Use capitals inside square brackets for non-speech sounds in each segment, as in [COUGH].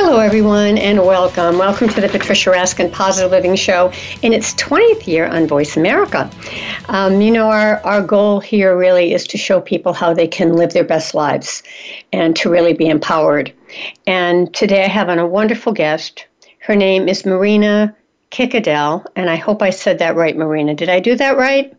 Hello, everyone, and welcome. Welcome to the Patricia Raskin Positive Living Show in its 20th year on Voice America. Um, you know, our, our goal here really is to show people how they can live their best lives and to really be empowered. And today I have on a wonderful guest. Her name is Marina Kikadel, and I hope I said that right, Marina. Did I do that right?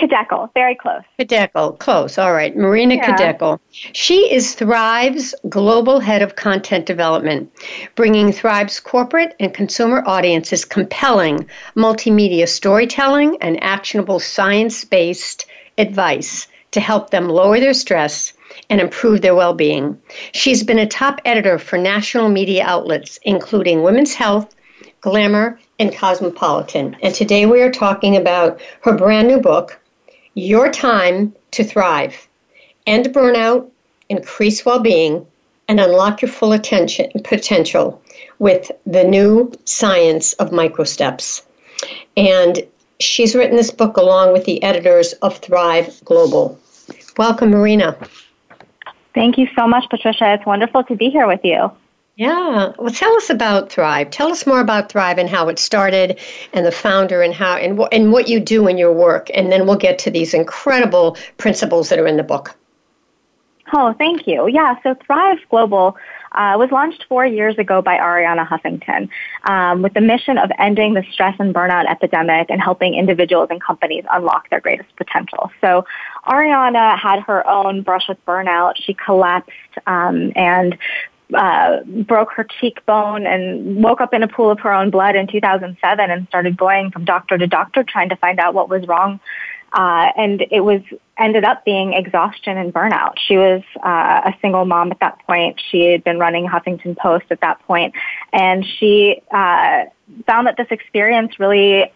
Khidekel, very close. Khidekel, close. All right. Marina yeah. Khidekel. She is Thrive's global head of content development, bringing Thrive's corporate and consumer audiences compelling multimedia storytelling and actionable science based advice to help them lower their stress and improve their well being. She's been a top editor for national media outlets, including Women's Health, Glamour, and Cosmopolitan. And today we are talking about her brand new book, your time to thrive, end burnout, increase well being, and unlock your full attention potential with the new science of microsteps. And she's written this book along with the editors of Thrive Global. Welcome, Marina. Thank you so much, Patricia. It's wonderful to be here with you. Yeah. Well, tell us about Thrive. Tell us more about Thrive and how it started and the founder and how and, what and what you do in your work. And then we'll get to these incredible principles that are in the book. Oh, thank you. Yeah, so Thrive Global uh, was launched four years ago by Arianna Huffington um, with the mission of ending the stress and burnout epidemic and helping individuals and companies unlock their greatest potential. So Arianna had her own brush with burnout. She collapsed um, and uh, broke her cheekbone and woke up in a pool of her own blood in 2007 and started going from doctor to doctor trying to find out what was wrong. Uh, and it was ended up being exhaustion and burnout. She was uh, a single mom at that point. She had been running Huffington Post at that point, and she uh, found that this experience really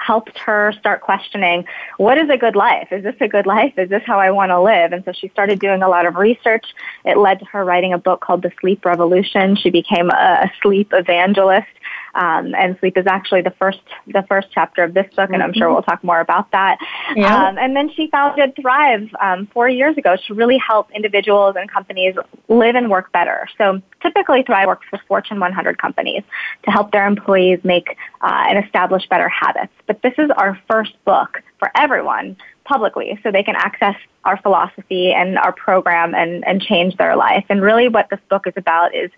helped her start questioning what is a good life? Is this a good life? Is this how I want to live? And so she started doing a lot of research. It led to her writing a book called The Sleep Revolution. She became a sleep evangelist um, and sleep is actually the first the first chapter of this book, and I'm sure mm-hmm. we'll talk more about that. Yeah. Um, and then she founded Thrive um, four years ago to really help individuals and companies live and work better. So typically, Thrive works with Fortune 100 companies to help their employees make uh, and establish better habits. But this is our first book for everyone publicly so they can access our philosophy and our program and, and change their life. And really what this book is about is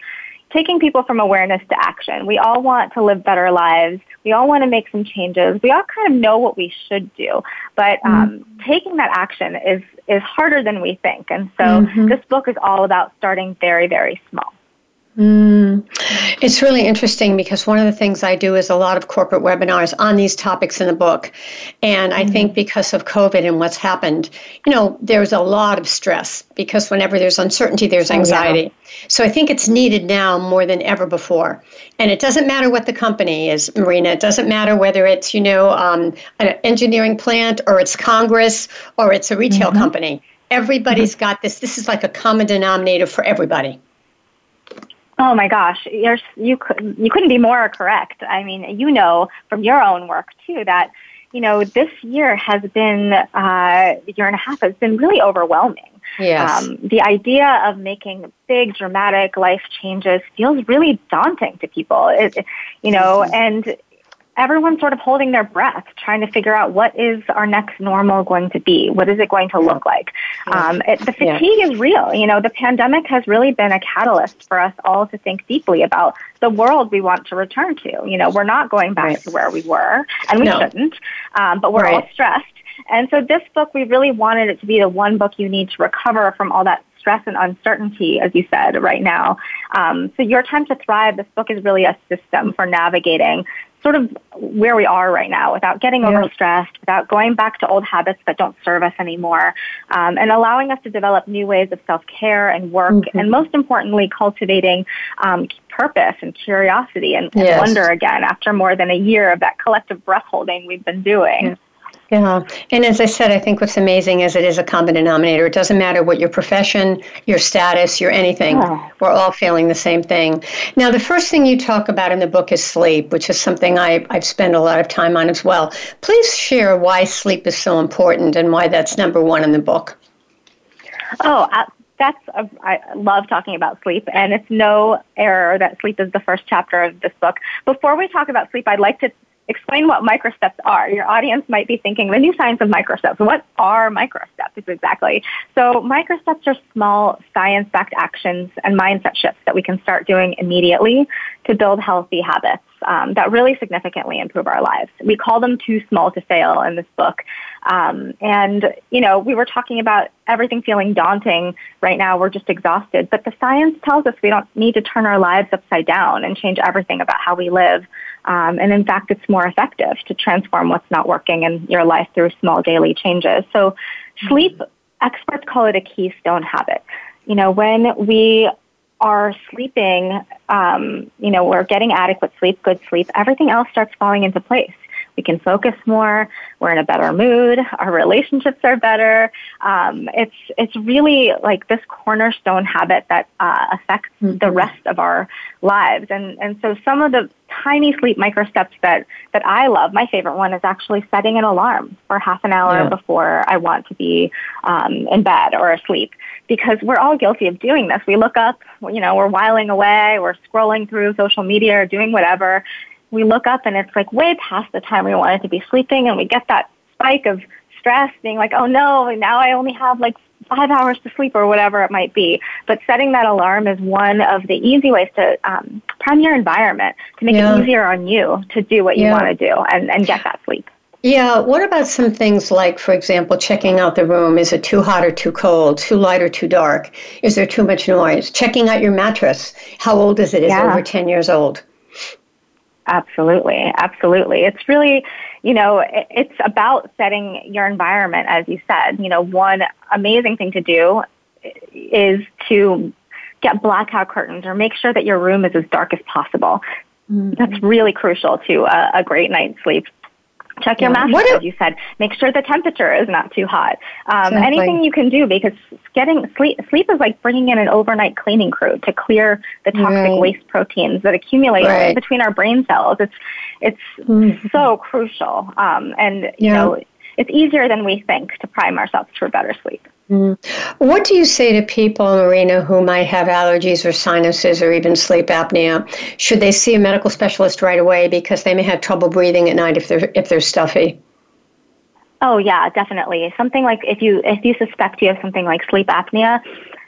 taking people from awareness to action. We all want to live better lives. We all want to make some changes. We all kind of know what we should do, but um, mm-hmm. taking that action is is harder than we think. And so mm-hmm. this book is all about starting very, very small. Mm. It's really interesting because one of the things I do is a lot of corporate webinars on these topics in the book. And I mm-hmm. think because of COVID and what's happened, you know, there's a lot of stress because whenever there's uncertainty, there's anxiety. Oh, yeah. So I think it's needed now more than ever before. And it doesn't matter what the company is, Marina. It doesn't matter whether it's, you know, um, an engineering plant or it's Congress or it's a retail mm-hmm. company. Everybody's mm-hmm. got this. This is like a common denominator for everybody. Oh my gosh, you're, you could you couldn't be more correct. I mean, you know from your own work too that you know this year has been uh, year and a half has been really overwhelming. Yes. Um, the idea of making big dramatic life changes feels really daunting to people. It, you know, mm-hmm. and everyone's sort of holding their breath, trying to figure out what is our next normal going to be? What is it going to look like? Um, it, the fatigue yeah. is real. You know, the pandemic has really been a catalyst for us all to think deeply about the world we want to return to. You know, we're not going back right. to where we were, and we no. shouldn't, um, but we're right. all stressed. And so this book, we really wanted it to be the one book you need to recover from all that stress and uncertainty, as you said, right now. Um, so Your Time to Thrive, this book is really a system for navigating sort of where we are right now without getting yeah. overstressed, without going back to old habits that don't serve us anymore, um, and allowing us to develop new ways of self-care and work, mm-hmm. and most importantly, cultivating um, purpose and curiosity and, and yes. wonder again after more than a year of that collective breath holding we've been doing. Yeah. Yeah. And as I said, I think what's amazing is it is a common denominator. It doesn't matter what your profession, your status, your anything. Oh. We're all feeling the same thing. Now, the first thing you talk about in the book is sleep, which is something I, I've spent a lot of time on as well. Please share why sleep is so important and why that's number one in the book. Oh, uh, that's a, I love talking about sleep, and it's no error that sleep is the first chapter of this book. Before we talk about sleep, I'd like to explain what microsteps are. Your audience might be thinking, the new science of microsteps. What are microsteps exactly? So microsteps are small science-backed actions and mindset shifts that we can start doing immediately to build healthy habits um, that really significantly improve our lives. We call them too small to fail in this book. Um, and, you know, we were talking about everything feeling daunting right now. We're just exhausted. But the science tells us we don't need to turn our lives upside down and change everything about how we live. Um, and in fact, it's more effective to transform what's not working in your life through small daily changes. So sleep, experts call it a keystone habit. You know, when we are sleeping, um, you know, we're getting adequate sleep, good sleep, everything else starts falling into place we can focus more. We're in a better mood. Our relationships are better. Um, it's it's really like this cornerstone habit that uh, affects mm-hmm. the rest of our lives. And and so some of the tiny sleep micro steps that that I love. My favorite one is actually setting an alarm for half an hour yeah. before I want to be um, in bed or asleep. Because we're all guilty of doing this. We look up, you know, we're whiling away, we're scrolling through social media or doing whatever, we look up and it's like way past the time we wanted to be sleeping and we get that spike of stress being like, oh no, now I only have like five hours to sleep or whatever it might be. But setting that alarm is one of the easy ways to um, prime your environment to make yeah. it easier on you to do what you yeah. want to do and, and get that sleep. Yeah, what about some things like, for example, checking out the room? Is it too hot or too cold? Too light or too dark? Is there too much noise? Checking out your mattress. How old is it? Is yeah. it over 10 years old? Absolutely, absolutely. It's really, you know, it's about setting your environment, as you said. You know, one amazing thing to do is to get blackout curtains or make sure that your room is as dark as possible. Mm-hmm. That's really crucial to a, a great night's sleep. Check your yeah. mattress, as you said. Make sure the temperature is not too hot. Um, exactly. Anything you can do because getting sleep sleep is like bringing in an overnight cleaning crew to clear the toxic right. waste proteins that accumulate right. between our brain cells. It's it's mm-hmm. so crucial, um, and you yeah. know it's easier than we think to prime ourselves for better sleep. Mm. What do you say to people, Marina, who might have allergies or sinuses or even sleep apnea? Should they see a medical specialist right away because they may have trouble breathing at night if they're if they're stuffy? Oh yeah, definitely. Something like if you if you suspect you have something like sleep apnea,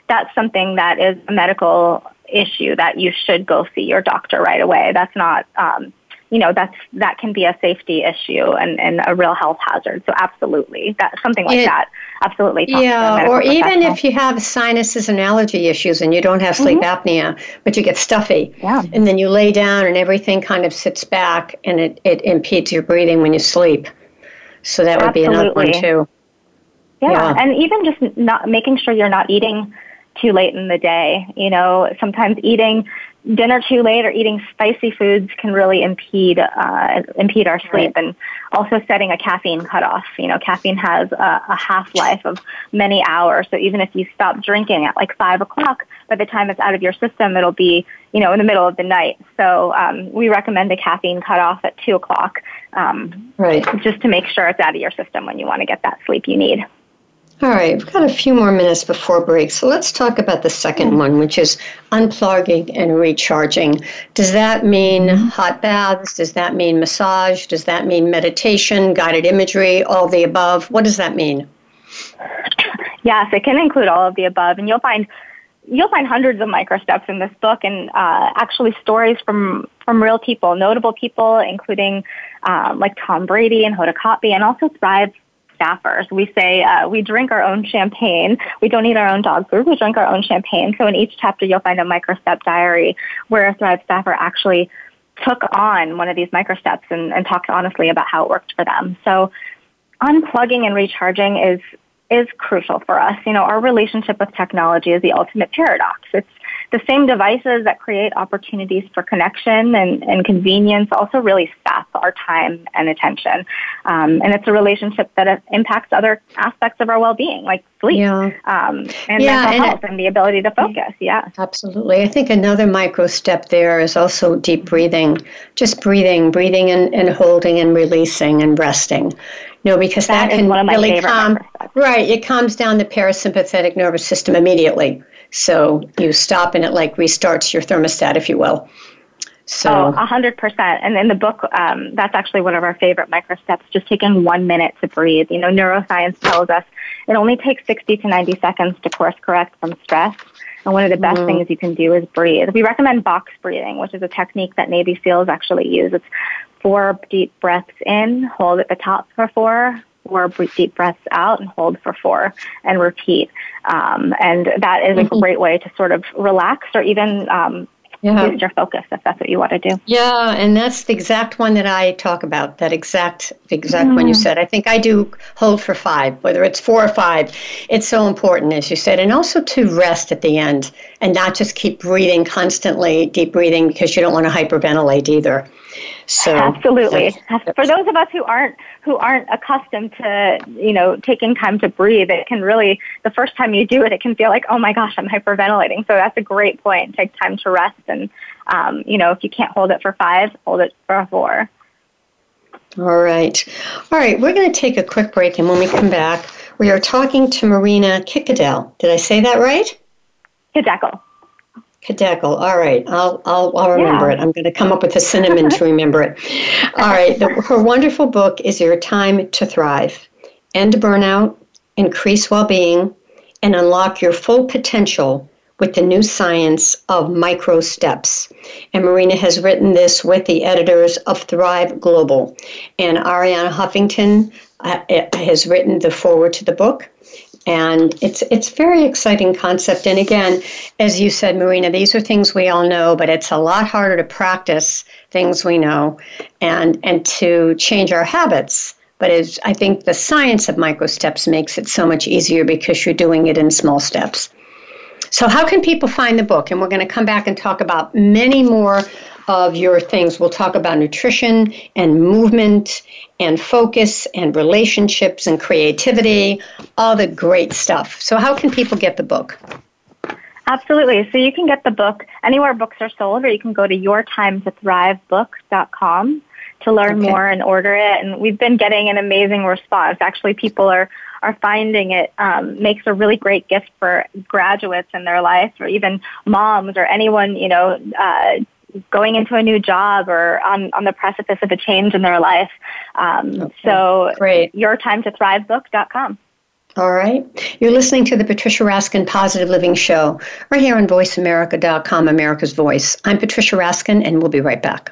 that's something that is a medical issue that you should go see your doctor right away. That's not um, you know that's that can be a safety issue and, and a real health hazard. So absolutely, that something like it, that. Absolutely. Yeah, or even if you have sinuses and allergy issues and you don't have sleep mm-hmm. apnea, but you get stuffy, yeah. and then you lay down and everything kind of sits back and it, it impedes your breathing when you sleep. So that would absolutely. be another one too. Yeah. yeah, and even just not making sure you're not eating too late in the day. You know, sometimes eating dinner too late or eating spicy foods can really impede uh, impede our sleep and also setting a caffeine cutoff. You know caffeine has a, a half life of many hours. So even if you stop drinking at like five o'clock by the time it's out of your system it'll be you know in the middle of the night. So um, we recommend a caffeine cutoff at two o'clock um, right. just to make sure it's out of your system when you want to get that sleep you need all right, we've got a few more minutes before break, so let's talk about the second mm-hmm. one, which is unplugging and recharging. Does that mean mm-hmm. hot baths? Does that mean massage? Does that mean meditation, guided imagery, all the above? What does that mean? Yes, it can include all of the above, and you'll find you'll find hundreds of micro steps in this book, and uh, actually stories from from real people, notable people, including um, like Tom Brady and Hoda Kotb, and also Thrive staffers. We say uh, we drink our own champagne. We don't eat our own dog food. We drink our own champagne. So in each chapter, you'll find a microstep diary where a Thrive staffer actually took on one of these microsteps and, and talked honestly about how it worked for them. So unplugging and recharging is is crucial for us. You know, our relationship with technology is the ultimate paradox. It's the same devices that create opportunities for connection and, and convenience also really sap our time and attention. Um, and it's a relationship that impacts other aspects of our well-being, like sleep yeah. um, and yeah, mental and health and the ability to focus. Yeah, absolutely. I think another micro step there is also deep breathing. Just breathing, breathing and, and holding and releasing and resting. No, because that, that can really calm. Right, it calms down the parasympathetic nervous system immediately. So you stop and it like restarts your thermostat, if you will. So oh, a hundred percent. And in the book, um, that's actually one of our favorite micro steps. Just taking one minute to breathe. You know, neuroscience tells us it only takes sixty to ninety seconds to course correct from stress. And one of the best mm-hmm. things you can do is breathe. We recommend box breathing, which is a technique that Navy SEALs actually use. It's four deep breaths in, hold at the top for four, four deep breaths out and hold for four and repeat. Um, and that is a mm-hmm. great way to sort of relax or even um, yeah. boost your focus if that's what you want to do. Yeah, and that's the exact one that I talk about. That exact exact mm. one you mm. said. I think I do hold for five, whether it's four or five. It's so important, as you said, and also to rest at the end and not just keep breathing constantly, deep breathing, because you don't want to hyperventilate either. So absolutely, for those of us who aren't who aren't accustomed to you know taking time to breathe, it can really the first time you do it, it can feel like oh my gosh, I'm hyperventilating. So that's a great point. Take time to rest, and um, you know if you can't hold it for five, hold it for four. All right, all right. We're going to take a quick break, and when we come back, we are talking to Marina Kikadel. Did I say that right? Khidekel. Khidekel. All right, I'll I'll, I'll remember yeah. it. I'm going to come up with a cinnamon to remember it. [LAUGHS] All right, the, her wonderful book is Your Time to Thrive: End Burnout, Increase Well-being, and Unlock Your Full Potential with the new science of micro steps. And Marina has written this with the editors of Thrive Global, and Arianna Huffington uh, has written the forward to the book and it's it's very exciting concept. And again as you said marina these are things we all know but it's a lot harder to practice things we know and and to change our habits. But as i think the science of micro steps makes it so much easier because you're doing it in small steps so how can people find the book and we're going to come back and talk about many more of your things. We'll talk about nutrition and movement and focus and relationships and creativity, all the great stuff. So, how can people get the book? Absolutely. So, you can get the book anywhere books are sold, or you can go to yourtimetothrive.book.com to learn okay. more and order it. And we've been getting an amazing response. Actually, people are are finding it um, makes a really great gift for graduates in their life, or even moms, or anyone you know uh, going into a new job or on, on the precipice of a change in their life. Um, okay. So, Great. yourtimetothrive.book.com. All right. You're listening to the Patricia Raskin Positive Living Show right here on VoiceAmerica.com, America's Voice. I'm Patricia Raskin, and we'll be right back.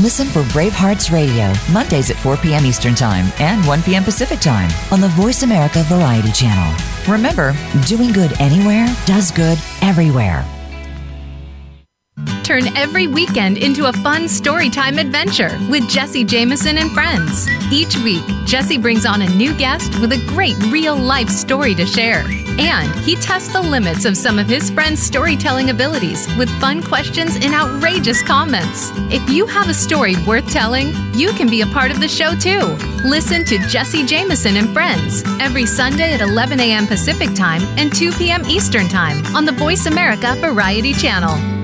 Listen for Bravehearts Radio, Mondays at 4 p.m. Eastern Time and 1 p.m. Pacific Time on the Voice America Variety Channel. Remember, doing good anywhere does good everywhere. Turn every weekend into a fun storytime adventure with Jesse Jameson and friends. Each week, Jesse brings on a new guest with a great real life story to share. And he tests the limits of some of his friends' storytelling abilities with fun questions and outrageous comments. If you have a story worth telling, you can be a part of the show too. Listen to Jesse Jameson and Friends every Sunday at 11 a.m. Pacific Time and 2 p.m. Eastern Time on the Voice America Variety Channel.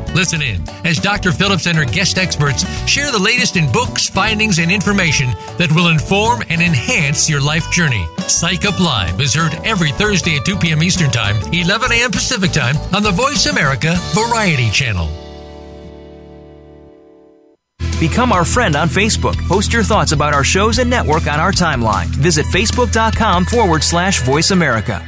Listen in as Dr. Phillips and her guest experts share the latest in books, findings, and information that will inform and enhance your life journey. Psych Up Live is heard every Thursday at 2 p.m. Eastern Time, 11 a.m. Pacific Time on the Voice America Variety Channel. Become our friend on Facebook. Post your thoughts about our shows and network on our timeline. Visit facebook.com forward slash voice America.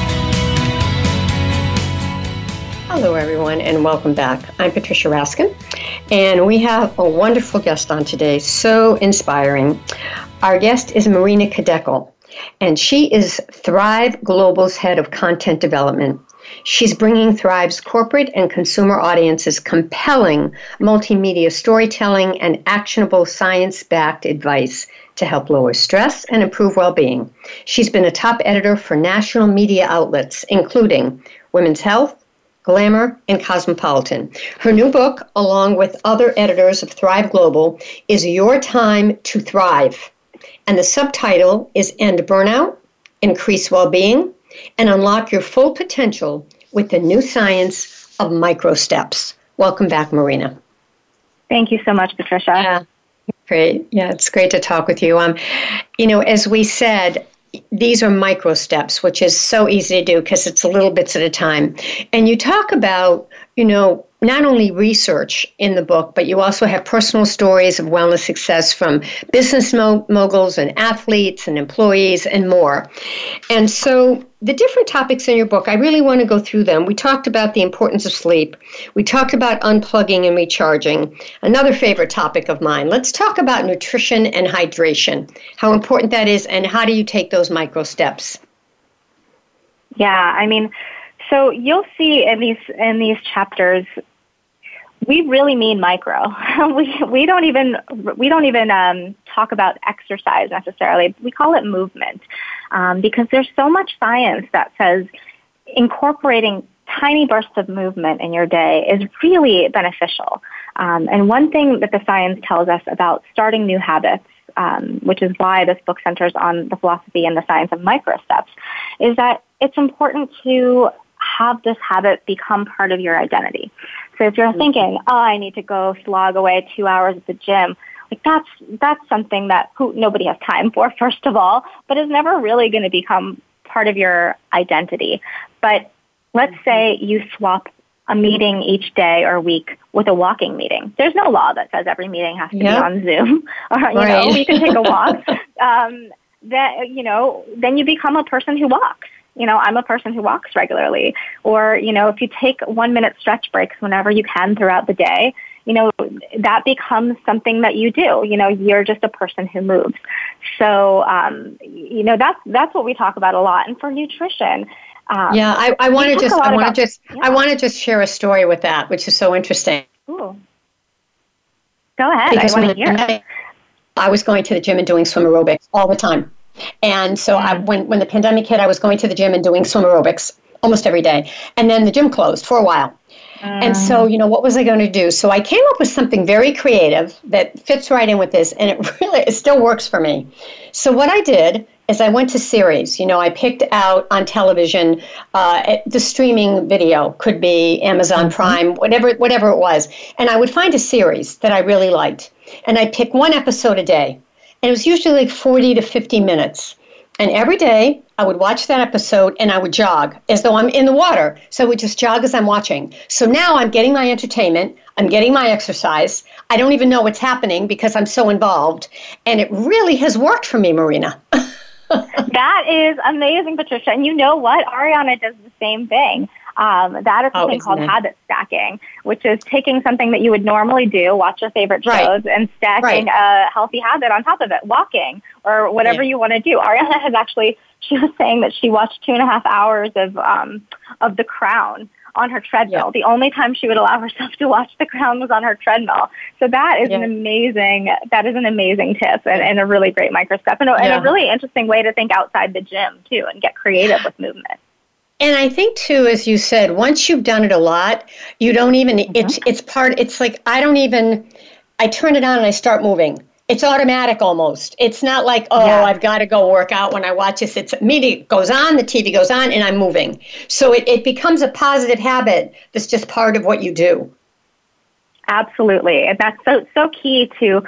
Hello, everyone, and welcome back. I'm Patricia Raskin, and we have a wonderful guest on today, so inspiring. Our guest is Marina Khidekel, and she is Thrive Global's head of content development. She's bringing Thrive's corporate and consumer audiences compelling multimedia storytelling and actionable science backed advice to help lower stress and improve well being. She's been a top editor for national media outlets, including Women's Health, Glamour, and Cosmopolitan. Her new book, along with other editors of Thrive Global, is Your Time to Thrive. And the subtitle is End Burnout, Increase Well-Being, and Unlock Your Full Potential with the New Science of Micro Steps. Welcome back, Marina. Thank you so much, Patricia. Yeah, great. Yeah, it's great to talk with you. Um, you know, as we said, these are micro steps, which is so easy to do because it's little bits at a time. And you talk about, you know, not only research in the book, but you also have personal stories of wellness success from business moguls and athletes and employees and more. And so, the different topics in your book, I really want to go through them. We talked about the importance of sleep, we talked about unplugging and recharging. Another favorite topic of mine. Let's talk about nutrition and hydration, how important that is, and how do you take those micro steps? Yeah, I mean, so you'll see in these in these chapters we really mean micro. [LAUGHS] we we don't even we don't even um, talk about exercise necessarily. We call it movement um, because there's so much science that says incorporating tiny bursts of movement in your day is really beneficial. Um, and one thing that the science tells us about starting new habits, um, which is why this book centers on the philosophy and the science of micro steps, is that it's important to have this habit become part of your identity. So if you're thinking, oh, I need to go slog away two hours at the gym, like that's that's something that who, nobody has time for, [LAUGHS] first of all, but is never really going to become part of your identity. But let's say you swap a meeting each day or week with a walking meeting. There's no law that says every meeting has to yep. be on Zoom, [LAUGHS] or you right. know, you can take a walk. [LAUGHS] um, that you know, then you become a person who walks you know, I'm a person who walks regularly. Or, you know, if you take one minute stretch breaks whenever you can throughout the day, you know, that becomes something that you do. You know, you're just a person who moves. So, um, you know, that's, that's what we talk about a lot. And for nutrition, um, yeah, I, I want to just, I want to just, yeah. I want to just share a story with that, which is so interesting. Ooh. Go ahead. Because I want to hear. I was going to the gym and doing swim aerobics all the time. And so I, when, when the pandemic hit, I was going to the gym and doing swim aerobics almost every day. And then the gym closed for a while. And so, mm. you know, what was I going to do? So I came up with something very creative that fits right in with this, and it [LAUGHS] really it still works for me. So what I did is I went to series. You know, I picked out on television uh, the streaming video could be Amazon mm-hmm. Prime, whatever whatever it was, and I would find a series that I really liked, and I'd pick one episode a day and it was usually like 40 to 50 minutes. And every day I would watch that episode and I would jog as though I'm in the water. So I would just jog as I'm watching. So now I'm getting my entertainment, I'm getting my exercise. I don't even know what's happening because I'm so involved. And it really has worked for me, Marina. [LAUGHS] that is amazing, Patricia. And you know what? Arianna does the same thing. Um, that is something oh, called it? habit stacking, which is taking something that you would normally do, watch your favorite shows, right. and stacking right. a healthy habit on top of it, walking or whatever yeah. you want to do. Arianna has actually, she was saying that she watched two and a half hours of um, of The Crown on her treadmill. Yeah. The only time she would allow [LAUGHS] herself to watch the Crown was on her treadmill. So that is yeah. an amazing that is an amazing tip and, and a really great micro step and, and a really interesting way to think outside the gym too and get creative with movement. And I think too, as you said, once you've done it a lot, you don't even. Mm-hmm. It's it's part. It's like I don't even. I turn it on and I start moving. It's automatic almost. It's not like oh yeah. I've got to go work out when I watch this. It's immediate goes on, the TV goes on, and I'm moving. So it, it becomes a positive habit that's just part of what you do. Absolutely, and that's so so key to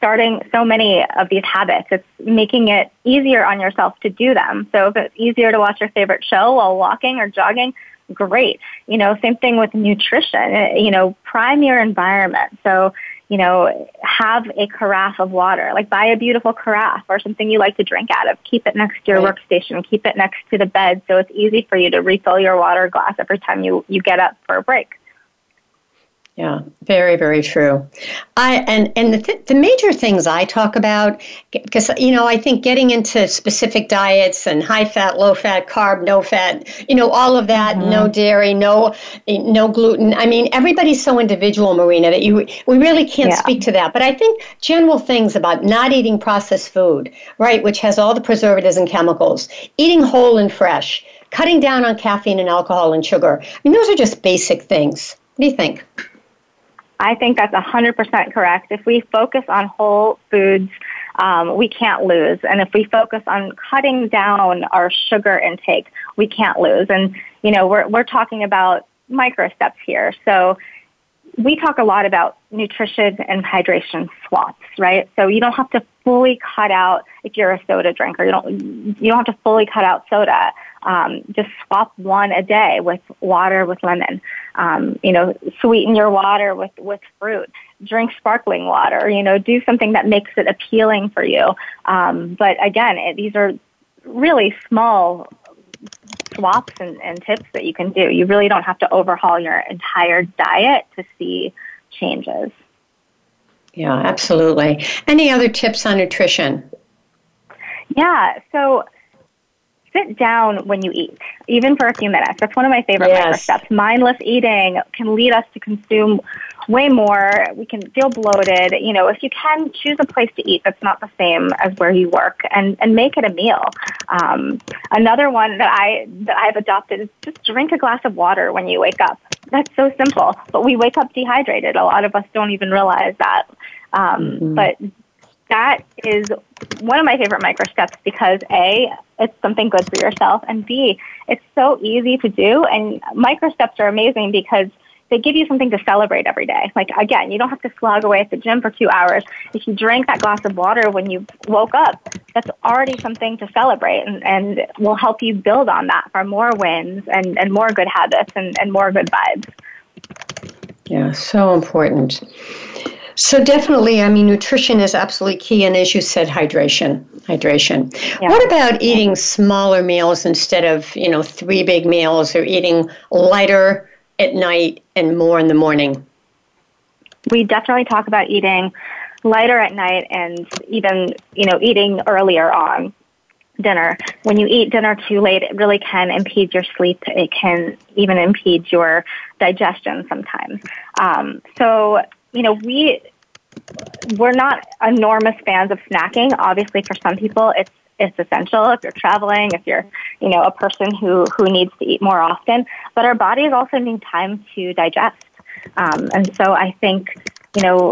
starting so many of these habits. It's making it easier on yourself to do them. So if it's easier to watch your favorite show while walking or jogging, great. You know, same thing with nutrition. Uh, you know, prime your environment. So, you know, have a carafe of water. Like buy a beautiful carafe or something you like to drink out of. Keep it next to your right. workstation. Keep it next to the bed so it's easy for you to refill your water glass every time you, you get up for a break. Yeah, very, very true. I and and the th- the major things I talk about because you know I think getting into specific diets and high fat, low fat, carb, no fat, you know all of that, mm-hmm. no dairy, no no gluten. I mean everybody's so individual, Marina, that you we really can't yeah. speak to that. But I think general things about not eating processed food, right, which has all the preservatives and chemicals, eating whole and fresh, cutting down on caffeine and alcohol and sugar. I mean those are just basic things. What do you think? I think that's 100% correct. If we focus on whole foods, um, we can't lose. And if we focus on cutting down our sugar intake, we can't lose. And, you know, we're, we're talking about micro steps here. So we talk a lot about nutrition and hydration swaps, right? So you don't have to fully cut out if you're a soda drinker. You don't you don't have to fully cut out soda. Um, just swap one a day with water with lemon. Um, you know, sweeten your water with with fruit. Drink sparkling water. You know, do something that makes it appealing for you. Um, but again, it, these are really small swaps and, and tips that you can do. You really don't have to overhaul your entire diet to see changes. Yeah, absolutely. Any other tips on nutrition? Yeah, so sit down when you eat, even for a few minutes. That's one of my favorite yes. micro steps. Mindless eating can lead us to consume way more. We can feel bloated. You know, if you can choose a place to eat that's not the same as where you work, and and make it a meal. Um, another one that I that I've adopted is just drink a glass of water when you wake up. That's so simple, but we wake up dehydrated. A lot of us don't even realize that. Um, mm-hmm. But that is one of my favorite micro steps because A, it's something good for yourself, and B, it's so easy to do. And micro steps are amazing because they give you something to celebrate every day. Like again, you don't have to slog away at the gym for two hours. If you drank that glass of water when you woke up, that's already something to celebrate and, and will help you build on that for more wins and, and more good habits and, and more good vibes. Yeah, so important. So definitely, I mean, nutrition is absolutely key, and as you said, hydration. Hydration. Yeah. What about eating smaller meals instead of you know three big meals, or eating lighter at night and more in the morning? We definitely talk about eating lighter at night and even you know eating earlier on dinner. When you eat dinner too late, it really can impede your sleep. It can even impede your digestion sometimes. Um, so you know, we we're not enormous fans of snacking. Obviously, for some people, it's it's essential if you're traveling, if you're, you know, a person who who needs to eat more often. But our bodies also need time to digest, um, and so I think you know,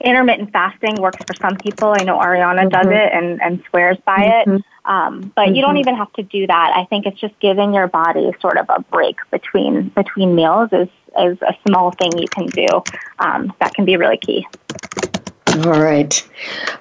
intermittent fasting works for some people. I know Arianna mm-hmm. does it and, and swears by mm-hmm. it. Um, but mm-hmm. you don't mm-hmm. even have to do that. I think it's just giving your body sort of a break between between meals is is a small thing you can do um, that can be really key. All right.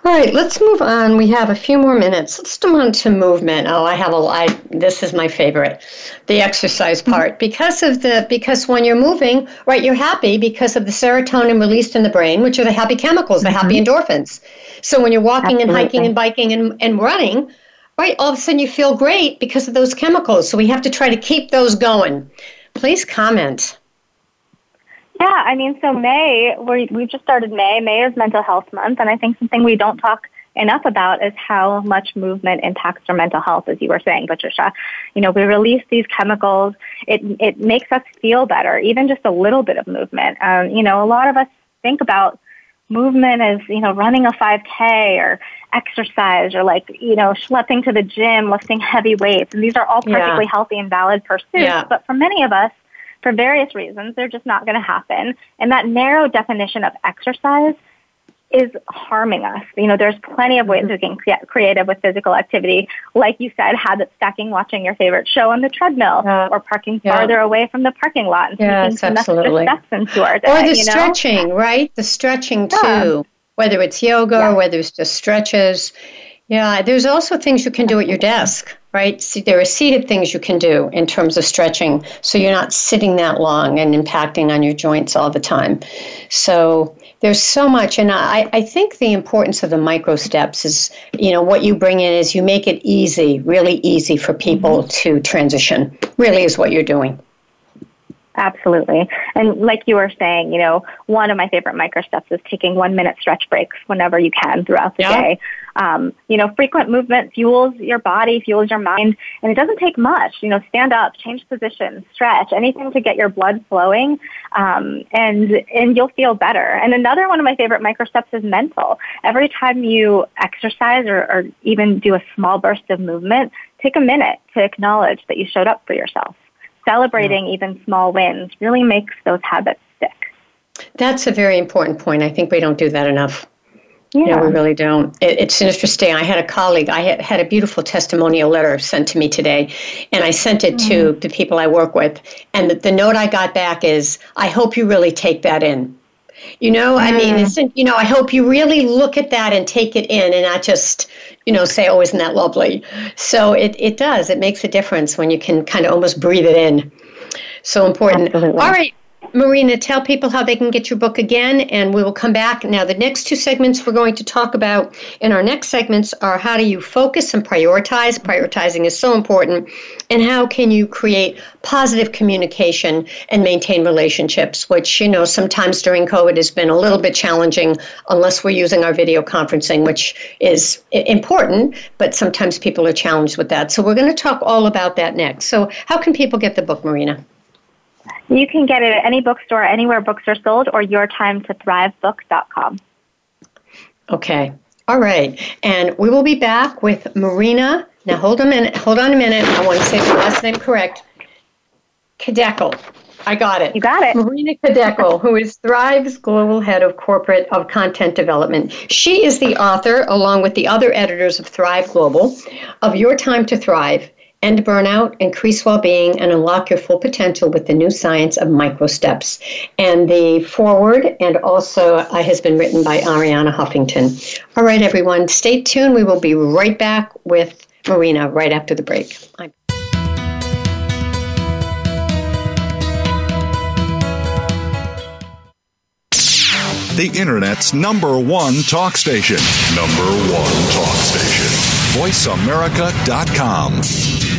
All right, let's move on. We have a few more minutes. Let's move on to movement. Oh, I have a I this is my favorite. The exercise mm-hmm. part. Because of the because when you're moving, right, you're happy because of the serotonin released in the brain, which are the happy chemicals, the mm-hmm. happy endorphins. So when you're walking Absolutely. and hiking and biking and, and running, right, all of a sudden you feel great because of those chemicals. So we have to try to keep those going. Please comment. Yeah, I mean, so May, we we just started May. May is Mental Health Month, and I think something we don't talk enough about is how much movement impacts our mental health, as you were saying, Patricia. You know, we release these chemicals. It, it makes us feel better, even just a little bit of movement. Um, you know, a lot of us think about movement as, you know, running a 5K or exercise or like, you know, schlepping to the gym, lifting heavy weights. And these are all perfectly yeah. healthy and valid pursuits. Yeah. But for many of us, for various reasons, they're just not going to happen. And that narrow definition of exercise is harming us. You know, there's plenty of ways mm-hmm. we can get creative with physical activity. Like you said, habit stacking, watching your favorite show on the treadmill, yeah. or parking yeah. farther away from the parking lot and yes, absolutely. steps into our day. Or the stretching, know? right? The stretching yeah. too, whether it's yoga or whether it's just stretches. Yeah, there's also things you can do at your desk, right? See, there are seated things you can do in terms of stretching, so you're not sitting that long and impacting on your joints all the time. So there's so much and I, I think the importance of the micro steps is you know what you bring in is you make it easy really easy for people mm-hmm. to transition really is what you're doing Absolutely. And like you were saying, you know, one of my favorite micro steps is taking one minute stretch breaks whenever you can throughout the yeah. day. Um, you know, frequent movement fuels your body, fuels your mind, and it doesn't take much. You know, stand up, change position, stretch, anything to get your blood flowing, um, and and you'll feel better. And another one of my favorite micro steps is mental. Every time you exercise or, or even do a small burst of movement, take a minute to acknowledge that you showed up for yourself celebrating yeah. even small wins really makes those habits stick. That's a very important point. I think we don't do that enough. Yeah. No, we really don't. It, it's interesting. I had a colleague, I had, had a beautiful testimonial letter sent to me today, and I sent it mm. to the people I work with. And the, the note I got back is I hope you really take that in. You know, I mean, mm. you know, I hope you really look at that and take it in and not just, you know, say, oh, isn't that lovely? So it, it does. It makes a difference when you can kind of almost breathe it in. So important. Absolutely. All right. Marina, tell people how they can get your book again, and we will come back. Now, the next two segments we're going to talk about in our next segments are how do you focus and prioritize? Prioritizing is so important. And how can you create positive communication and maintain relationships, which, you know, sometimes during COVID has been a little bit challenging unless we're using our video conferencing, which is important, but sometimes people are challenged with that. So, we're going to talk all about that next. So, how can people get the book, Marina? You can get it at any bookstore, anywhere books are sold, or yourtimetothrivebook.com. Okay. All right. And we will be back with Marina. Now, hold a minute. Hold on a minute. I want to say the last name correct. Khidekel. I got it. You got it. Marina Khidekel, who is Thrive's global head of corporate of content development. She is the author, along with the other editors of Thrive Global, of Your Time to Thrive end burnout, increase well being, and unlock your full potential with the new science of micro steps. And the forward and also uh, has been written by Arianna Huffington. All right, everyone, stay tuned. We will be right back with Marina right after the break. I'm- the Internet's number one talk station. Number one talk station. VoiceAmerica.com.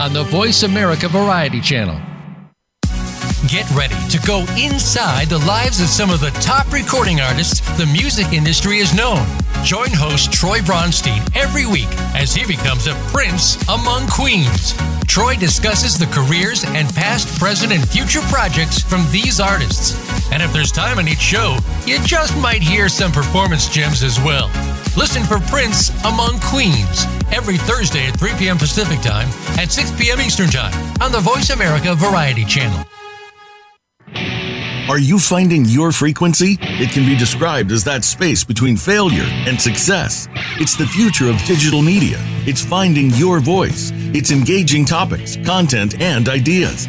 on the Voice America Variety Channel. Get ready to go inside the lives of some of the top recording artists the music industry has known. Join host Troy Bronstein every week as he becomes a prince among queens. Troy discusses the careers and past, present, and future projects from these artists. And if there's time on each show, you just might hear some performance gems as well. Listen for Prince Among Queens every Thursday at 3 p.m. Pacific Time and 6 p.m. Eastern Time on the Voice America Variety Channel. Are you finding your frequency? It can be described as that space between failure and success. It's the future of digital media. It's finding your voice. It's engaging topics, content, and ideas.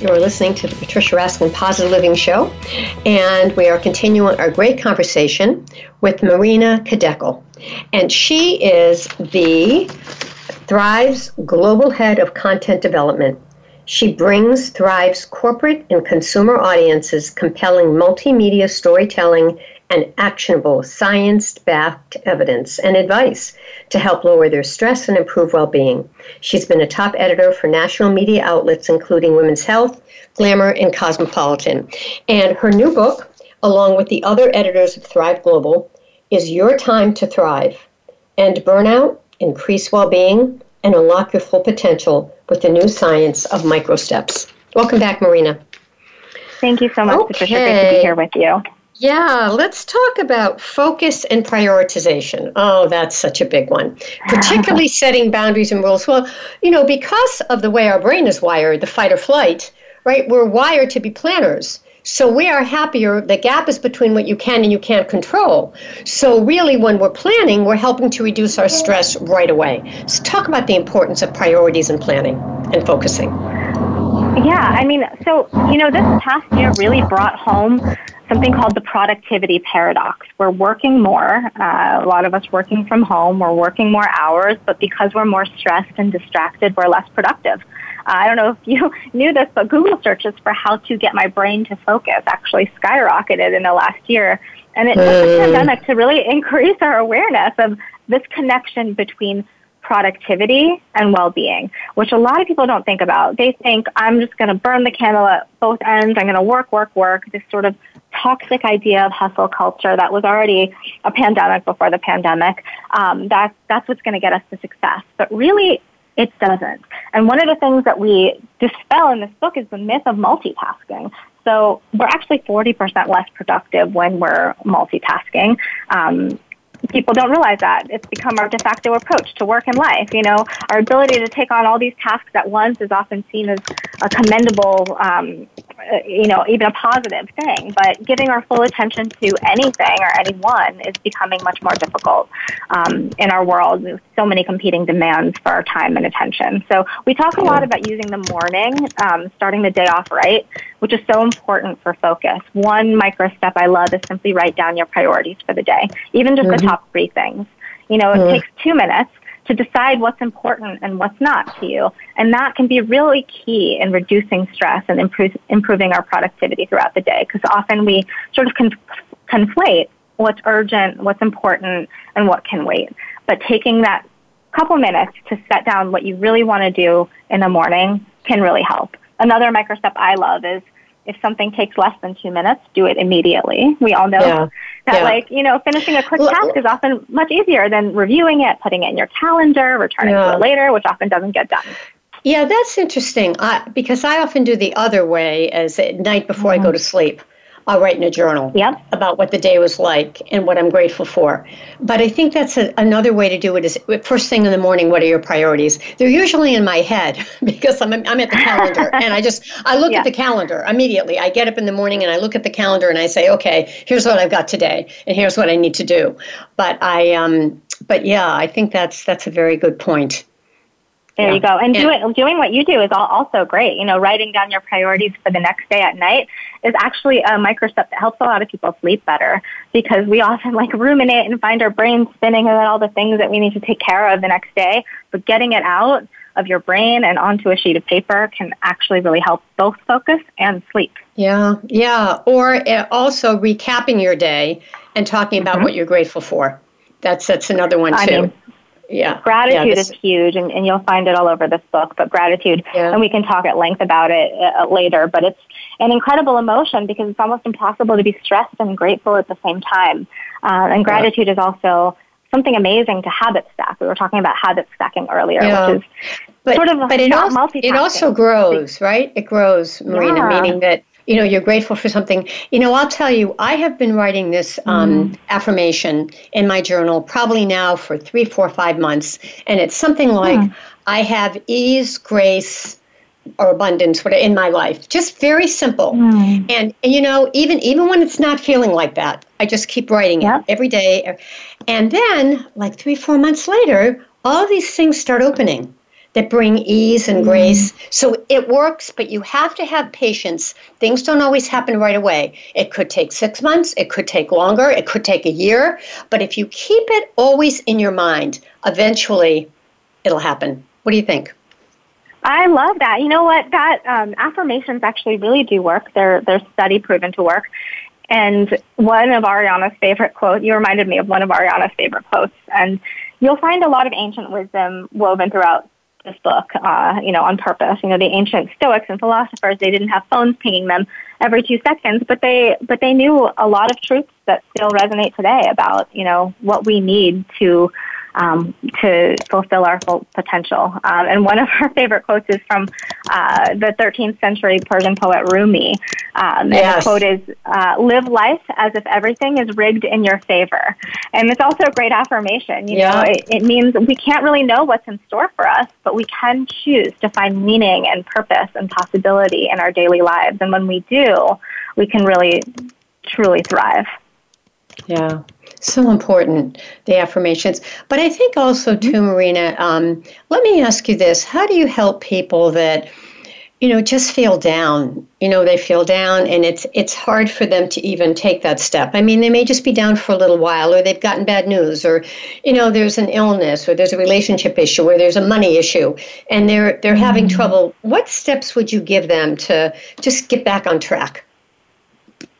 You're listening to the Patricia Raskin Positive Living Show, and we are continuing our great conversation with Marina Khidekel. And she is the Thrive's Global Head of Content Development. She brings Thrive's corporate and consumer audiences compelling multimedia storytelling and actionable science backed evidence and advice to help lower their stress and improve well being. She's been a top editor for national media outlets, including Women's Health, Glamour, and Cosmopolitan. And her new book, along with the other editors of Thrive Global, is Your Time to Thrive End Burnout, Increase Well Being, and Unlock Your Full Potential with the New Science of Microsteps. Welcome back, Marina. Thank you so much, okay. Patricia. Great to be here with you. Yeah, let's talk about focus and prioritization. Oh, that's such a big one. Particularly [LAUGHS] setting boundaries and rules. Well, you know, because of the way our brain is wired, the fight or flight, right? We're wired to be planners. So we are happier. The gap is between what you can and you can't control. So really, when we're planning, we're helping to reduce our stress right away. So talk about the importance of priorities and planning and focusing. Yeah, I mean, so, you know, this past year really brought home something called the productivity paradox. We're working more, uh, a lot of us working from home, we're working more hours, but because we're more stressed and distracted, we're less productive. Uh, I don't know if you [LAUGHS] knew this, but Google searches for how to get my brain to focus actually skyrocketed in the last year. And it took the pandemic to really [LAUGHS] increase our awareness of this connection between productivity and well-being, which a lot of people don't think about. They think I'm just going to burn the candle at both ends. I'm going to work, work, work. This sort of toxic idea of hustle culture that was already a pandemic before the pandemic. Um, that, that's what's going to get us to success. But really, it doesn't. And one of the things that we dispel in this book is the myth of multitasking. So we're actually 40% less productive when we're multitasking. Um, people don't realize that it's become our de facto approach to work and life. You know, our ability to take on all these tasks at once is often seen as a commendable, um, you know, even a positive thing. But giving our full attention to anything or anyone is becoming much more difficult um, in our world. There's so many competing demands for our time and attention. So we talk a lot about using the morning, um, starting the day off right, which is so important for focus. One micro step I love is simply write down your priorities for the day, even just mm-hmm. the top three things. You know, it mm-hmm. takes two minutes to decide what's important and what's not to you. And that can be really key in reducing stress and improve, improving our productivity throughout the day because often we sort of conf- conflate what's urgent, what's important, and what can wait. But taking that couple minutes to set down what you really want to do in the morning can really help. Another micro step I love is if something takes less than two minutes, do it immediately. We all know yeah. that, yeah. like, you know, finishing a quick task is often much easier than reviewing it, putting it in your calendar, returning yeah. to it later, which often doesn't get done. Yeah, that's interesting I, because I often do the other way as at night before mm-hmm. I go to sleep. I'll write in a journal yep. about what the day was like and what I'm grateful for. But I think that's a, another way to do it is first thing in the morning, what are your priorities? They're usually in my head [LAUGHS] because I'm, I'm at the calendar [LAUGHS] and I just, I look yeah. at the calendar immediately. I get up in the morning and I look at the calendar and I say, okay, here's what I've got today and here's what I need to do. But I, um, but yeah, I think that's, that's a very good point. There yeah. you go. And, doing doing what you do is also great. You know, writing down your priorities for the next day at night is actually a micro step that helps a lot of people sleep better because we often like ruminate and find our brains spinning about all the things that we need to take care of the next day. But getting it out of your brain and onto a sheet of paper can actually really help both focus and sleep. Yeah, yeah. Or uh, also recapping your day and talking about mm-hmm. what you're grateful for. That's that's another one too. I mean, yeah. Gratitude yeah, is huge, and, and you'll find it all over this book. But gratitude, yeah. and we can talk at length about it uh, later. But it's an incredible emotion because it's almost impossible to be stressed and grateful at the same time. Uh, and gratitude yeah. is also something amazing to habit stack. We were talking about habit stacking earlier, yeah. which is but, sort of but it also, it also grows, right? It grows, Marina, yeah. meaning that you know you're grateful for something you know i'll tell you i have been writing this um, mm. affirmation in my journal probably now for three four five months and it's something like mm. i have ease grace or abundance in my life just very simple mm. and, and, you know even even when it's not feeling like that i just keep writing yep. it every day and then like three four months later all these things start opening that bring ease and grace. Mm. So it works, but you have to have patience. Things don't always happen right away. It could take six months, it could take longer, it could take a year. But if you keep it always in your mind, eventually it'll happen. What do you think? I love that. You know what? That um, affirmations actually really do work. They're they're study proven to work. And one of Arianna's favorite quotes, you reminded me of one of Arianna's favorite quotes. And you'll find a lot of ancient wisdom woven throughout this book, uh, you know, on purpose. You know, the ancient Stoics and philosophers, they didn't have phones pinging them every two seconds, but they, but they knew a lot of truths that still resonate today about, you know, what we need to um, to fulfill our full potential. Um, and one of [LAUGHS] our favorite quotes is from uh, the 13th century Persian poet Rumi. Um, yes. And the quote is, uh, live life as if everything is rigged in your favor. And it's also a great affirmation. You yeah. know, it, it means we can't really know what's in store for us, but we can choose to find meaning and purpose and possibility in our daily lives. And when we do, we can really, truly thrive. Yeah so important the affirmations. But i think also too mm-hmm. marina um, let me ask you this. How do you help people that you know just feel down? You know they feel down and it's it's hard for them to even take that step. I mean they may just be down for a little while or they've gotten bad news or you know there's an illness or there's a relationship issue or there's a money issue and they're they're having mm-hmm. trouble. What steps would you give them to just get back on track?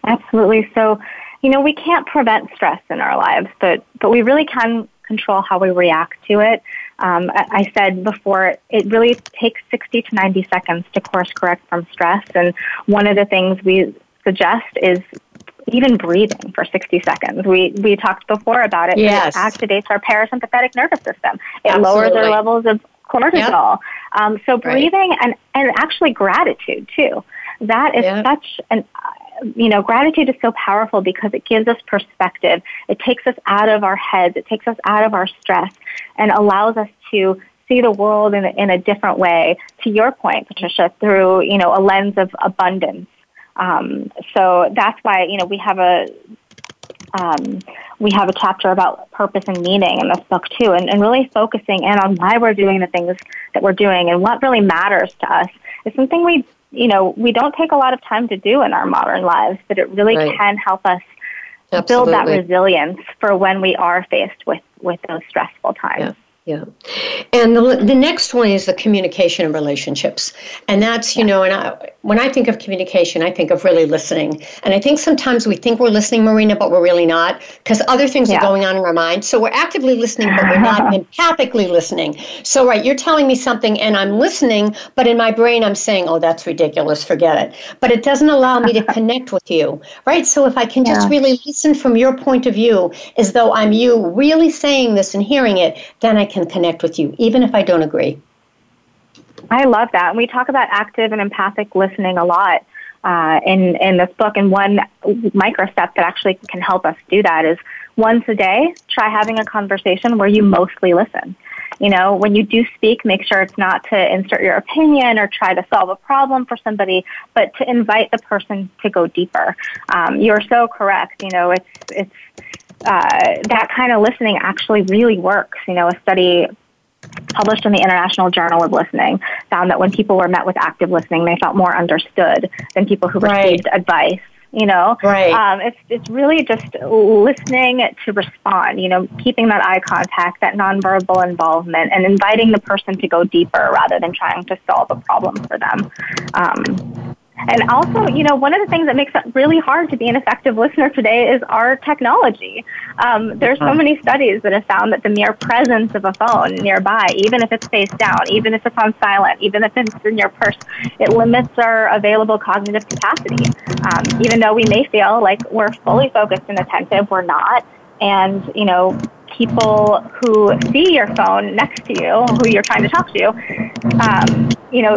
Absolutely. So you know, we can't prevent stress in our lives, but, but we really can control how we react to it. Um, I said before, it really takes 60 to 90 seconds to course correct from stress. And one of the things we suggest is even breathing for 60 seconds. We, we talked before about it. Yes. It activates our parasympathetic nervous system. It Absolutely. lowers our levels of cortisol. Yep. Um, so breathing right. and, and actually gratitude too. That is yep. such an you know, gratitude is so powerful because it gives us perspective. It takes us out of our heads. It takes us out of our stress and allows us to see the world in a, in a different way. To your point, Patricia, through, you know, a lens of abundance. Um, so that's why, you know, we have a, um, we have a chapter about purpose and meaning in this book too, and, and really focusing in on why we're doing the things that we're doing and what really matters to us is something we you know, we don't take a lot of time to do in our modern lives, but it really right. can help us Absolutely. build that resilience for when we are faced with, with those stressful times. Yeah. Yeah. And the, the next one is the communication and relationships. And that's, you know, and I, when I think of communication, I think of really listening. And I think sometimes we think we're listening, Marina, but we're really not because other things yeah. are going on in our mind. So we're actively listening, but we're not [LAUGHS] empathically listening. So, right, you're telling me something and I'm listening, but in my brain, I'm saying, oh, that's ridiculous, forget it. But it doesn't allow me to [LAUGHS] connect with you, right? So if I can yeah. just really listen from your point of view as though I'm you really saying this and hearing it, then I can connect with you, even if I don't agree. I love that. And we talk about active and empathic listening a lot uh, in, in this book. And one micro step that actually can help us do that is once a day, try having a conversation where you mostly listen. You know, when you do speak, make sure it's not to insert your opinion or try to solve a problem for somebody, but to invite the person to go deeper. Um, you're so correct. You know, it's it's uh, that kind of listening actually really works. You know, a study published in the International Journal of Listening, found that when people were met with active listening, they felt more understood than people who received right. advice. You know, right? Um, it's it's really just listening to respond. You know, keeping that eye contact, that nonverbal involvement, and inviting the person to go deeper rather than trying to solve a problem for them. Um, and also, you know, one of the things that makes it really hard to be an effective listener today is our technology. Um, there's so uh-huh. many studies that have found that the mere presence of a phone nearby, even if it's face down, even if it's on silent, even if it's in your purse, it limits our available cognitive capacity. Um, even though we may feel like we're fully focused and attentive, we're not. And, you know, people who see your phone next to you, who you're trying to talk to, um, you know,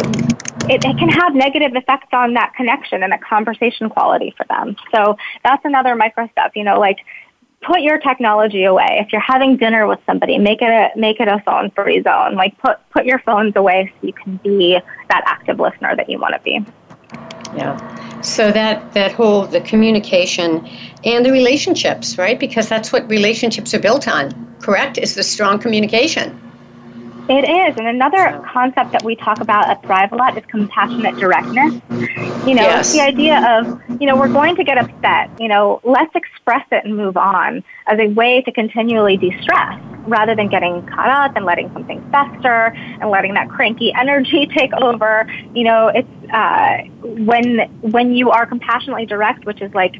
it, it, can have negative effects on that connection and that conversation quality for them. So that's another micro step, you know, like put your technology away. If you're having dinner with somebody, make it a make it a phone free zone. Like put put your phones away so you can be that active listener that you want to be. Yeah. So that that whole the communication and the relationships, right? Because that's what relationships are built on. Correct? Is the strong communication. It is. And another concept that we talk about at Thrive a lot is compassionate directness. You know, yes. the idea of, you know, we're going to get upset. You know, let's express it and move on as a way to continually de stress rather than getting caught up and letting something fester and letting that cranky [LAUGHS] energy take over. You know, it's uh, when when you are compassionately direct, which is like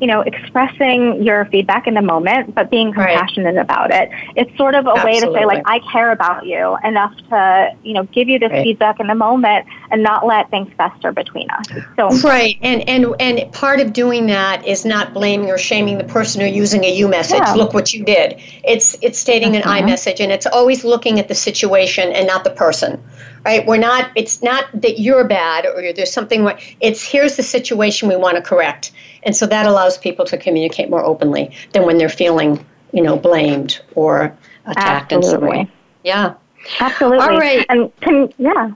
you know, expressing your feedback in the moment, but being compassionate right. about it. It's sort of a Absolutely. way to say, like, I care about you enough to, you know, give you this right. feedback in the moment and not let things fester between us. So right, and and and part of doing that is not blaming or shaming the person or using a you message. Yeah. Look what you did. It's it's stating an I mm-hmm. message, and it's always looking at the situation and not the person right we're not it's not that you're bad or there's something it's here's the situation we want to correct and so that allows people to communicate more openly than when they're feeling you know blamed or attacked Absolutely. in some way yeah Absolutely. All right. And can, yeah.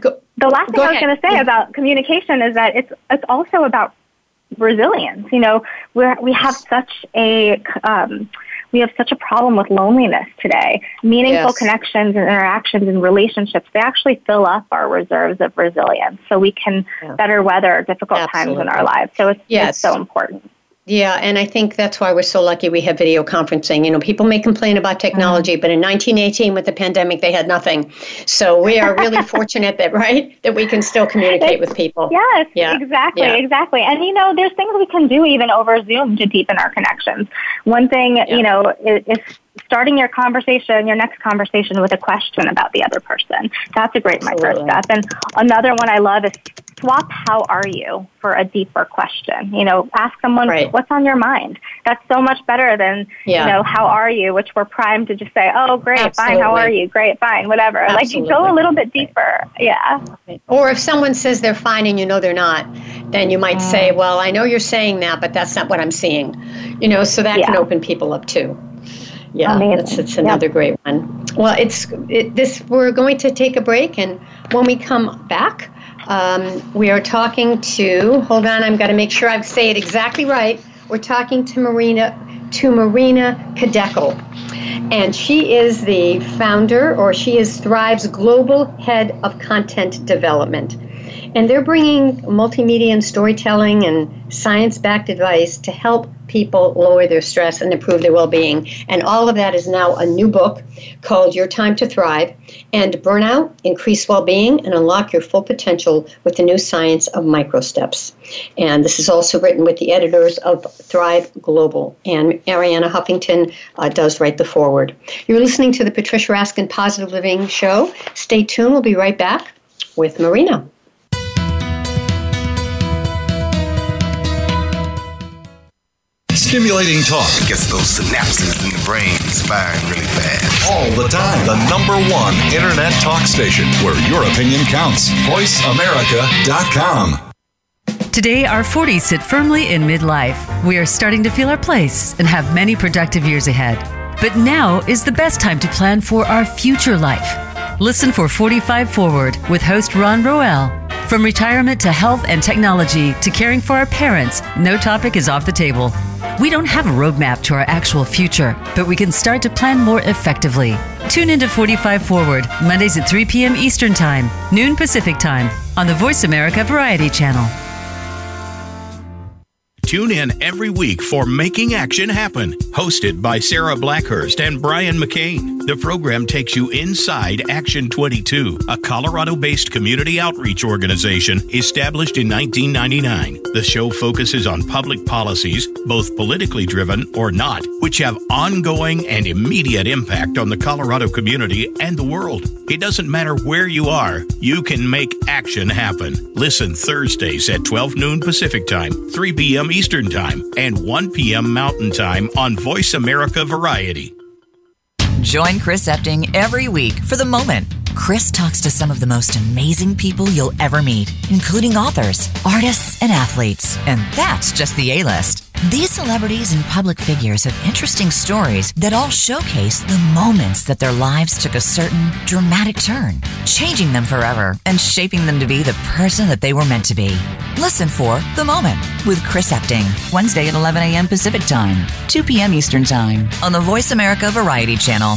Go, the last thing I was going to say yeah. about communication is that it's it's also about resilience. You know, we we have such a um, we have such a problem with loneliness today. Meaningful yes. connections and interactions and relationships, they actually fill up our reserves of resilience so we can yeah. better weather difficult Absolutely. times in our lives. So it's, yes. it's so important. Yeah, and I think that's why we're so lucky we have video conferencing. You know, people may complain about technology, but in 1918 with the pandemic, they had nothing. So we are really [LAUGHS] fortunate that, right, that we can still communicate with people. Yes, yeah. exactly, yeah. exactly. And, you know, there's things we can do even over Zoom to deepen our connections. One thing, yeah. you know, is, is starting your conversation, your next conversation with a question about the other person. That's a great Absolutely. micro step. And another one I love is swap how are you for a deeper question. You know, ask someone right. what's on your mind. That's so much better than, yeah. you know, how are you, which we're primed to just say, oh, great, Absolutely. fine, how are you? Great, fine, whatever. Absolutely. Like you go a little bit deeper. Yeah. Or if someone says they're fine and you know they're not, then you might mm. say, well, I know you're saying that, but that's not what I'm seeing. You know, so that yeah. can open people up too. Yeah, Amazing. that's, that's another great one. Well, it's it, this. We're going to take a break, and when we come back, um, we are talking to, hold on, I've got to make sure I say it exactly right. We're talking to Marina, to Marina Khidekel. And she is the founder, or she is Thrive's global head of content development. And they're bringing multimedia and storytelling and science backed advice to help people lower their stress and improve their well being. And all of that is now a new book called Your Time to Thrive and Burnout, Increase Well Being, and Unlock Your Full Potential with the New Science of Micro Steps. And this is also written with the editors of Thrive Global. And Arianna Huffington uh, does write the foreword. You're listening to the Patricia Raskin Positive Living Show. Stay tuned. We'll be right back with Marina. Stimulating talk gets those synapses in the brain firing really fast. All the time. The number one internet talk station where your opinion counts. VoiceAmerica.com. Today, our 40s sit firmly in midlife. We are starting to feel our place and have many productive years ahead. But now is the best time to plan for our future life. Listen for 45 Forward with host Ron Roel. From retirement to health and technology to caring for our parents, no topic is off the table. We don't have a roadmap to our actual future, but we can start to plan more effectively. Tune into 45 Forward, Mondays at 3 p.m. Eastern Time, noon Pacific Time, on the Voice America Variety Channel. Tune in every week for Making Action Happen, hosted by Sarah Blackhurst and Brian McCain. The program takes you inside Action 22, a Colorado based community outreach organization established in 1999. The show focuses on public policies, both politically driven or not, which have ongoing and immediate impact on the Colorado community and the world. It doesn't matter where you are, you can make action happen. Listen Thursdays at 12 noon Pacific Time, 3 p.m. Eastern Time, and 1 p.m. Mountain Time on Voice America Variety. Join Chris Epting every week for The Moment. Chris talks to some of the most amazing people you'll ever meet, including authors, artists, and athletes. And that's just the A list. These celebrities and public figures have interesting stories that all showcase the moments that their lives took a certain dramatic turn, changing them forever and shaping them to be the person that they were meant to be. Listen for The Moment with Chris Epting, Wednesday at 11 a.m. Pacific Time, 2 p.m. Eastern Time on the Voice America Variety Channel.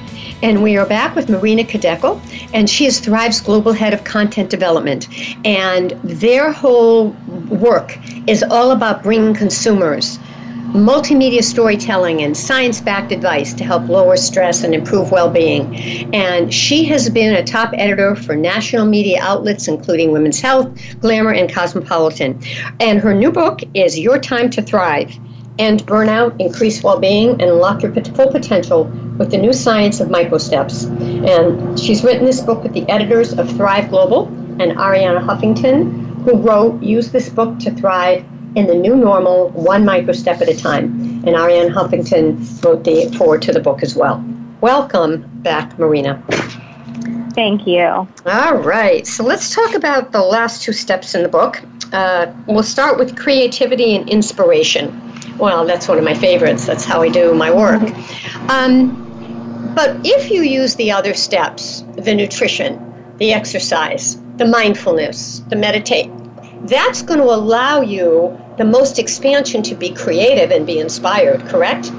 And we are back with Marina Khidekel, and she is Thrive's Global Head of Content Development. And their whole work is all about bringing consumers multimedia storytelling and science backed advice to help lower stress and improve well being. And she has been a top editor for national media outlets, including Women's Health, Glamour, and Cosmopolitan. And her new book is Your Time to Thrive End Burnout, Increase Well Being, and Unlock Your Full Potential with the New Science of Microsteps. And she's written this book with the editors of Thrive Global and Arianna Huffington, who wrote Use This Book to Thrive in the New Normal, One Microstep at a Time. And Arianna Huffington wrote the forward to the book as well. Welcome back, Marina. Thank you. All right, so let's talk about the last two steps in the book. Uh, we'll start with creativity and inspiration. Well, that's one of my favorites. That's how I do my work. Um, but if you use the other steps, the nutrition, the exercise, the mindfulness, the meditate, that's going to allow you the most expansion to be creative and be inspired, correct?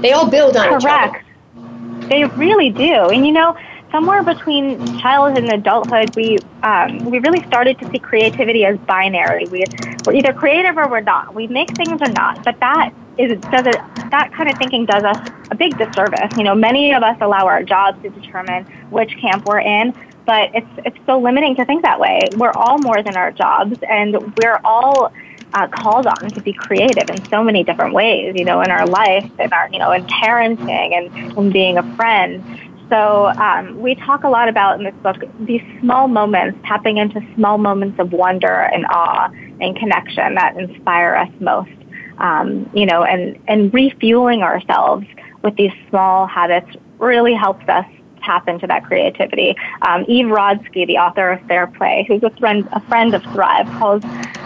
They all build on Correct. each other. They really do. And you know, somewhere between childhood and adulthood, we um, we really started to see creativity as binary. We we're either creative or we're not. We make things or not. But that is does it that kind of thinking does us a big disservice. You know, many of us allow our jobs to determine which camp we're in. But it's it's so limiting to think that way. We're all more than our jobs, and we're all uh, called on to be creative in so many different ways, you know, in our life, in our, you know, in parenting and in being a friend. So um, we talk a lot about in this book these small moments, tapping into small moments of wonder and awe and connection that inspire us most. Um, you know, and and refueling ourselves with these small habits really helps us tap into that creativity. Um, Eve Rodsky, the author of Fair Play, who's a friend a friend of Thrive, calls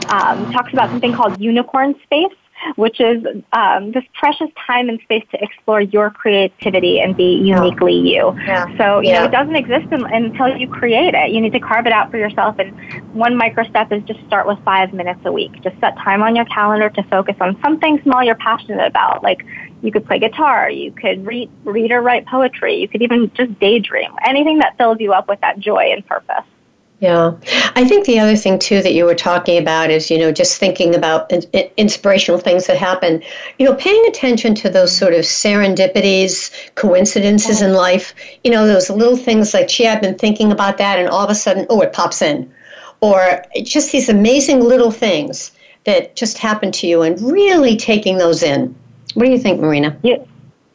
um, talks about something called unicorn space which is um, this precious time and space to explore your creativity and be uniquely you. Yeah. So, you Yeah. know, it doesn't exist un- until you create it. You need to carve it out for yourself. And one micro step is just start with five minutes a week. Just set time on your calendar to focus on something small you're passionate about. Like you could play guitar, you could read, read or write poetry, you could even just daydream. Anything that fills you up with that joy and purpose. Yeah. I think the other thing, too, that you were talking about is, you know, just thinking about in- in- inspirational things that happen, you know, paying attention to those sort of serendipities, coincidences in life, you know, those little things like, gee, I've been thinking about that, and all of a sudden, oh, it pops in. Or just these amazing little things that just happen to you and really taking those in. What do you think, Marina? You,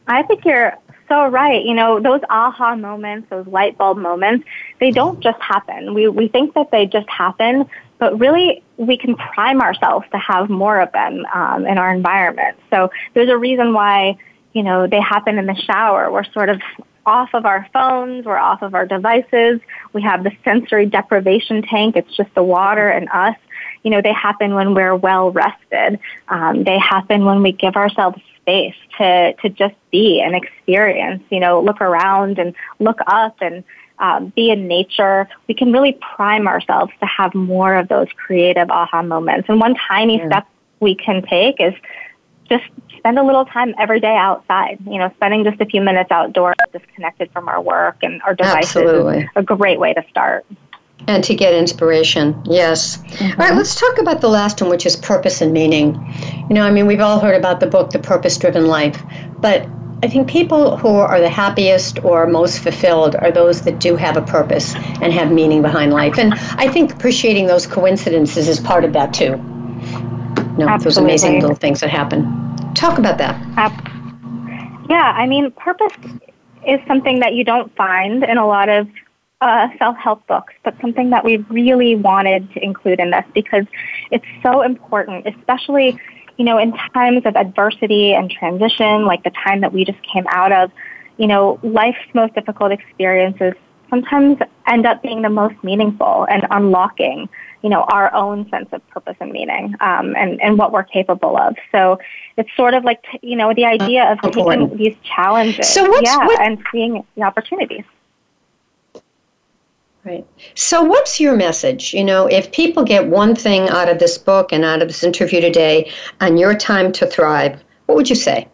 I think you're so right. You know, those aha moments, those light bulb moments, they don't just happen. We, we think that they just happen, but really we can prime ourselves to have more of them um, in our environment. So there's a reason why, you know, they happen in the shower. We're sort of off of our phones, we're off of our devices. We have the sensory deprivation tank. It's just the water and us. You know, they happen when we're well rested. Um, they happen when we give ourselves space to, to just be and experience, you know, look around and look up and um, be in nature. We can really prime ourselves to have more of those creative aha moments. And one tiny yeah. step we can take is just spend a little time every day outside. You know, spending just a few minutes outdoors, disconnected from our work and our devices, Absolutely. is a great way to start. And to get inspiration, yes. Mm-hmm. All right, let's talk about the last one, which is purpose and meaning. You know, I mean, we've all heard about the book, The Purpose Driven Life, but I think people who are the happiest or most fulfilled are those that do have a purpose and have meaning behind life. And I think appreciating those coincidences is part of that too. You know, those amazing little things that happen. Talk about that. yeah, I mean, purpose is something that you don't find in a lot of uh, self help books, but something that we really wanted to include in this because it's so important, especially you know in times of adversity and transition, like the time that we just came out of. You know, life's most difficult experiences sometimes end up being the most meaningful and unlocking you know, our own sense of purpose and meaning um, and, and what we're capable of. So it's sort of like, you know, the idea of taking these challenges so yeah, what, and seeing the opportunities. Right. So, what's your message? You know, if people get one thing out of this book and out of this interview today on your time to thrive, what would you say?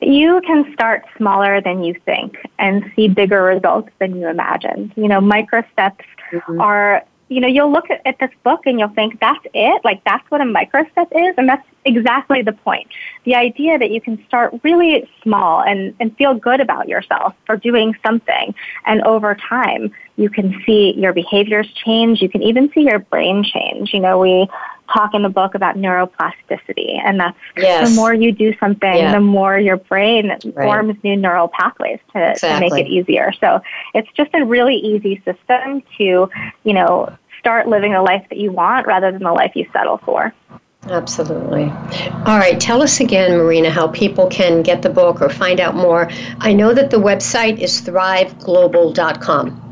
You can start smaller than you think and see bigger results than you imagined. You know, micro steps mm-hmm. are you know, you'll look at, at this book and you'll think, that's it? Like, that's what a microstep is? And that's exactly the point. The idea that you can start really small and, and feel good about yourself for doing something. And over time, you can see your behaviors change. You can even see your brain change. You know, we talk in the book about neuroplasticity, and that's yes. the more you do something, yeah. the more your brain right. forms new neural pathways to, exactly. to make it easier. So it's just a really easy system to, you know, start living the life that you want rather than the life you settle for. Absolutely. All right, tell us again, Marina, how people can get the book or find out more. I know that the website is thriveglobal.com.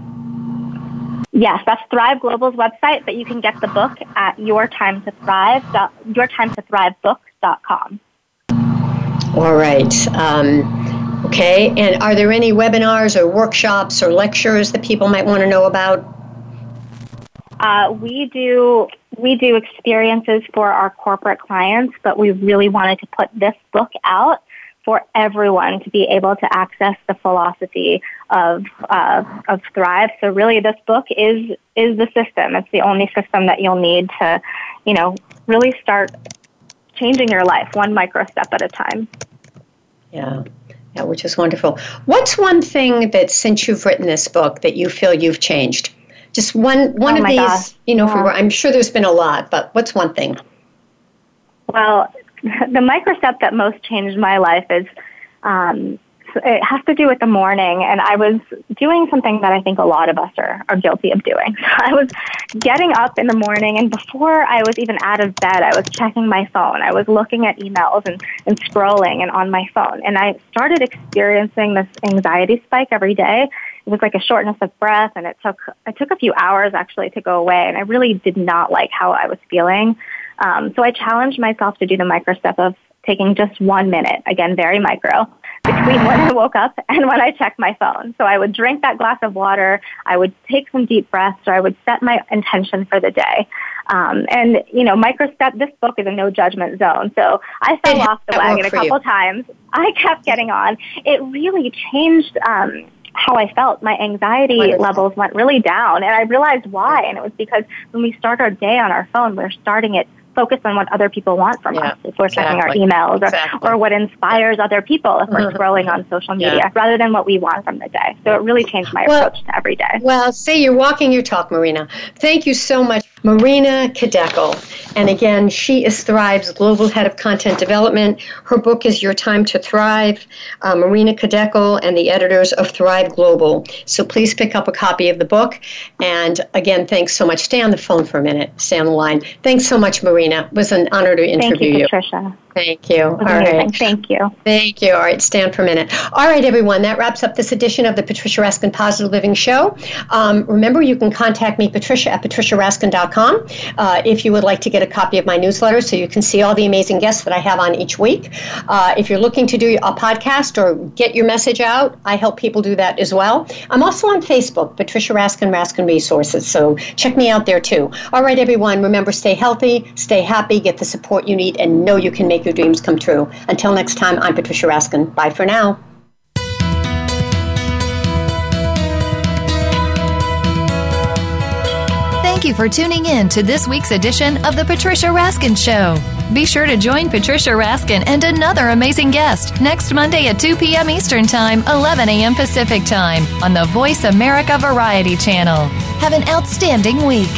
Yes, that's Thrive Global's website, but you can get the book at Your Time to Thrive, yourtimetothrive.book.com. All right. Um, okay, and are there any webinars or workshops or lectures that people might want to know about? Uh, we do we do experiences for our corporate clients, but we really wanted to put this book out for everyone to be able to access the philosophy of uh, of Thrive. So really, this book is is the system. It's the only system that you'll need to, you know, really start changing your life one micro step at a time. Yeah. Yeah, which is wonderful. What's one thing that since you've written this book that you feel you've changed? Just one one oh of these, gosh. you know, yeah. I'm sure there's been a lot, but what's one thing? Well, [LAUGHS] the micro step that most changed my life is um, it has to do with the morning and I was doing something that I think a lot of us are, are guilty of doing. So [LAUGHS] I was getting up in the morning and before I was even out of bed, I was checking my phone. I was looking at emails and, and scrolling and on my phone. And I started experiencing this anxiety spike every day. It was like a shortness of breath and it took, it took a few hours actually to go away. And I really did not like how I was feeling. Um, so I challenged myself to do the micro step of taking just one minute, again, very micro, between when I woke up and when I checked my phone. So I would drink that glass of water, I would take some deep breaths, or I would set my intention for the day. Um, and, you know, micro step, this book is a no judgment zone. So I fell off the wagon a couple you. times. I kept getting on. It really changed um, how I felt. My anxiety levels went really down, and I realized why. And it was because when we start our day on our phone, we're starting it focus on what other people want from yeah, us if we're exactly. checking our emails or, exactly. or what inspires other people if we're mm-hmm. scrolling on social media yeah. rather than what we want from the day. So it really changed my well, approach to every day. Well, say you're walking your talk, Marina. Thank you so much. Marina Khidekel. And again, she is Thrive's Global Head of Content Development. Her book is Your Time to Thrive. Uh, Marina Khidekel and the editors of Thrive Global. So please pick up a copy of the book. And again, thanks so much. Stay on the phone for a minute. Stay on the line. Thanks so much, Marina. It was an honor to interview Thank you. Patricia. Thank you. All right. Thank you. Thank you. All right, stand for a minute. All right, everyone, that wraps up this edition of the Patricia Raskin Positive Living Show. Um, remember, you can contact me, Patricia, at patriciaraskin.com uh, if you would like to get a copy of my newsletter so you can see all the amazing guests that I have on each week. Uh, if you're looking to do a podcast or get your message out, I help people do that as well. I'm also on Facebook, Patricia Raskin, Raskin Resources, so check me out there too. All right, everyone, remember, stay healthy, stay happy, get the support you need, and know you can make your dreams come true. Until next time, I'm Patricia Raskin. Bye for now. Thank you for tuning in to this week's edition of The Patricia Raskin Show. Be sure to join Patricia Raskin and another amazing guest next Monday at 2 p.m. Eastern Time, 11 a.m. Pacific Time on the Voice America Variety Channel. Have an outstanding week.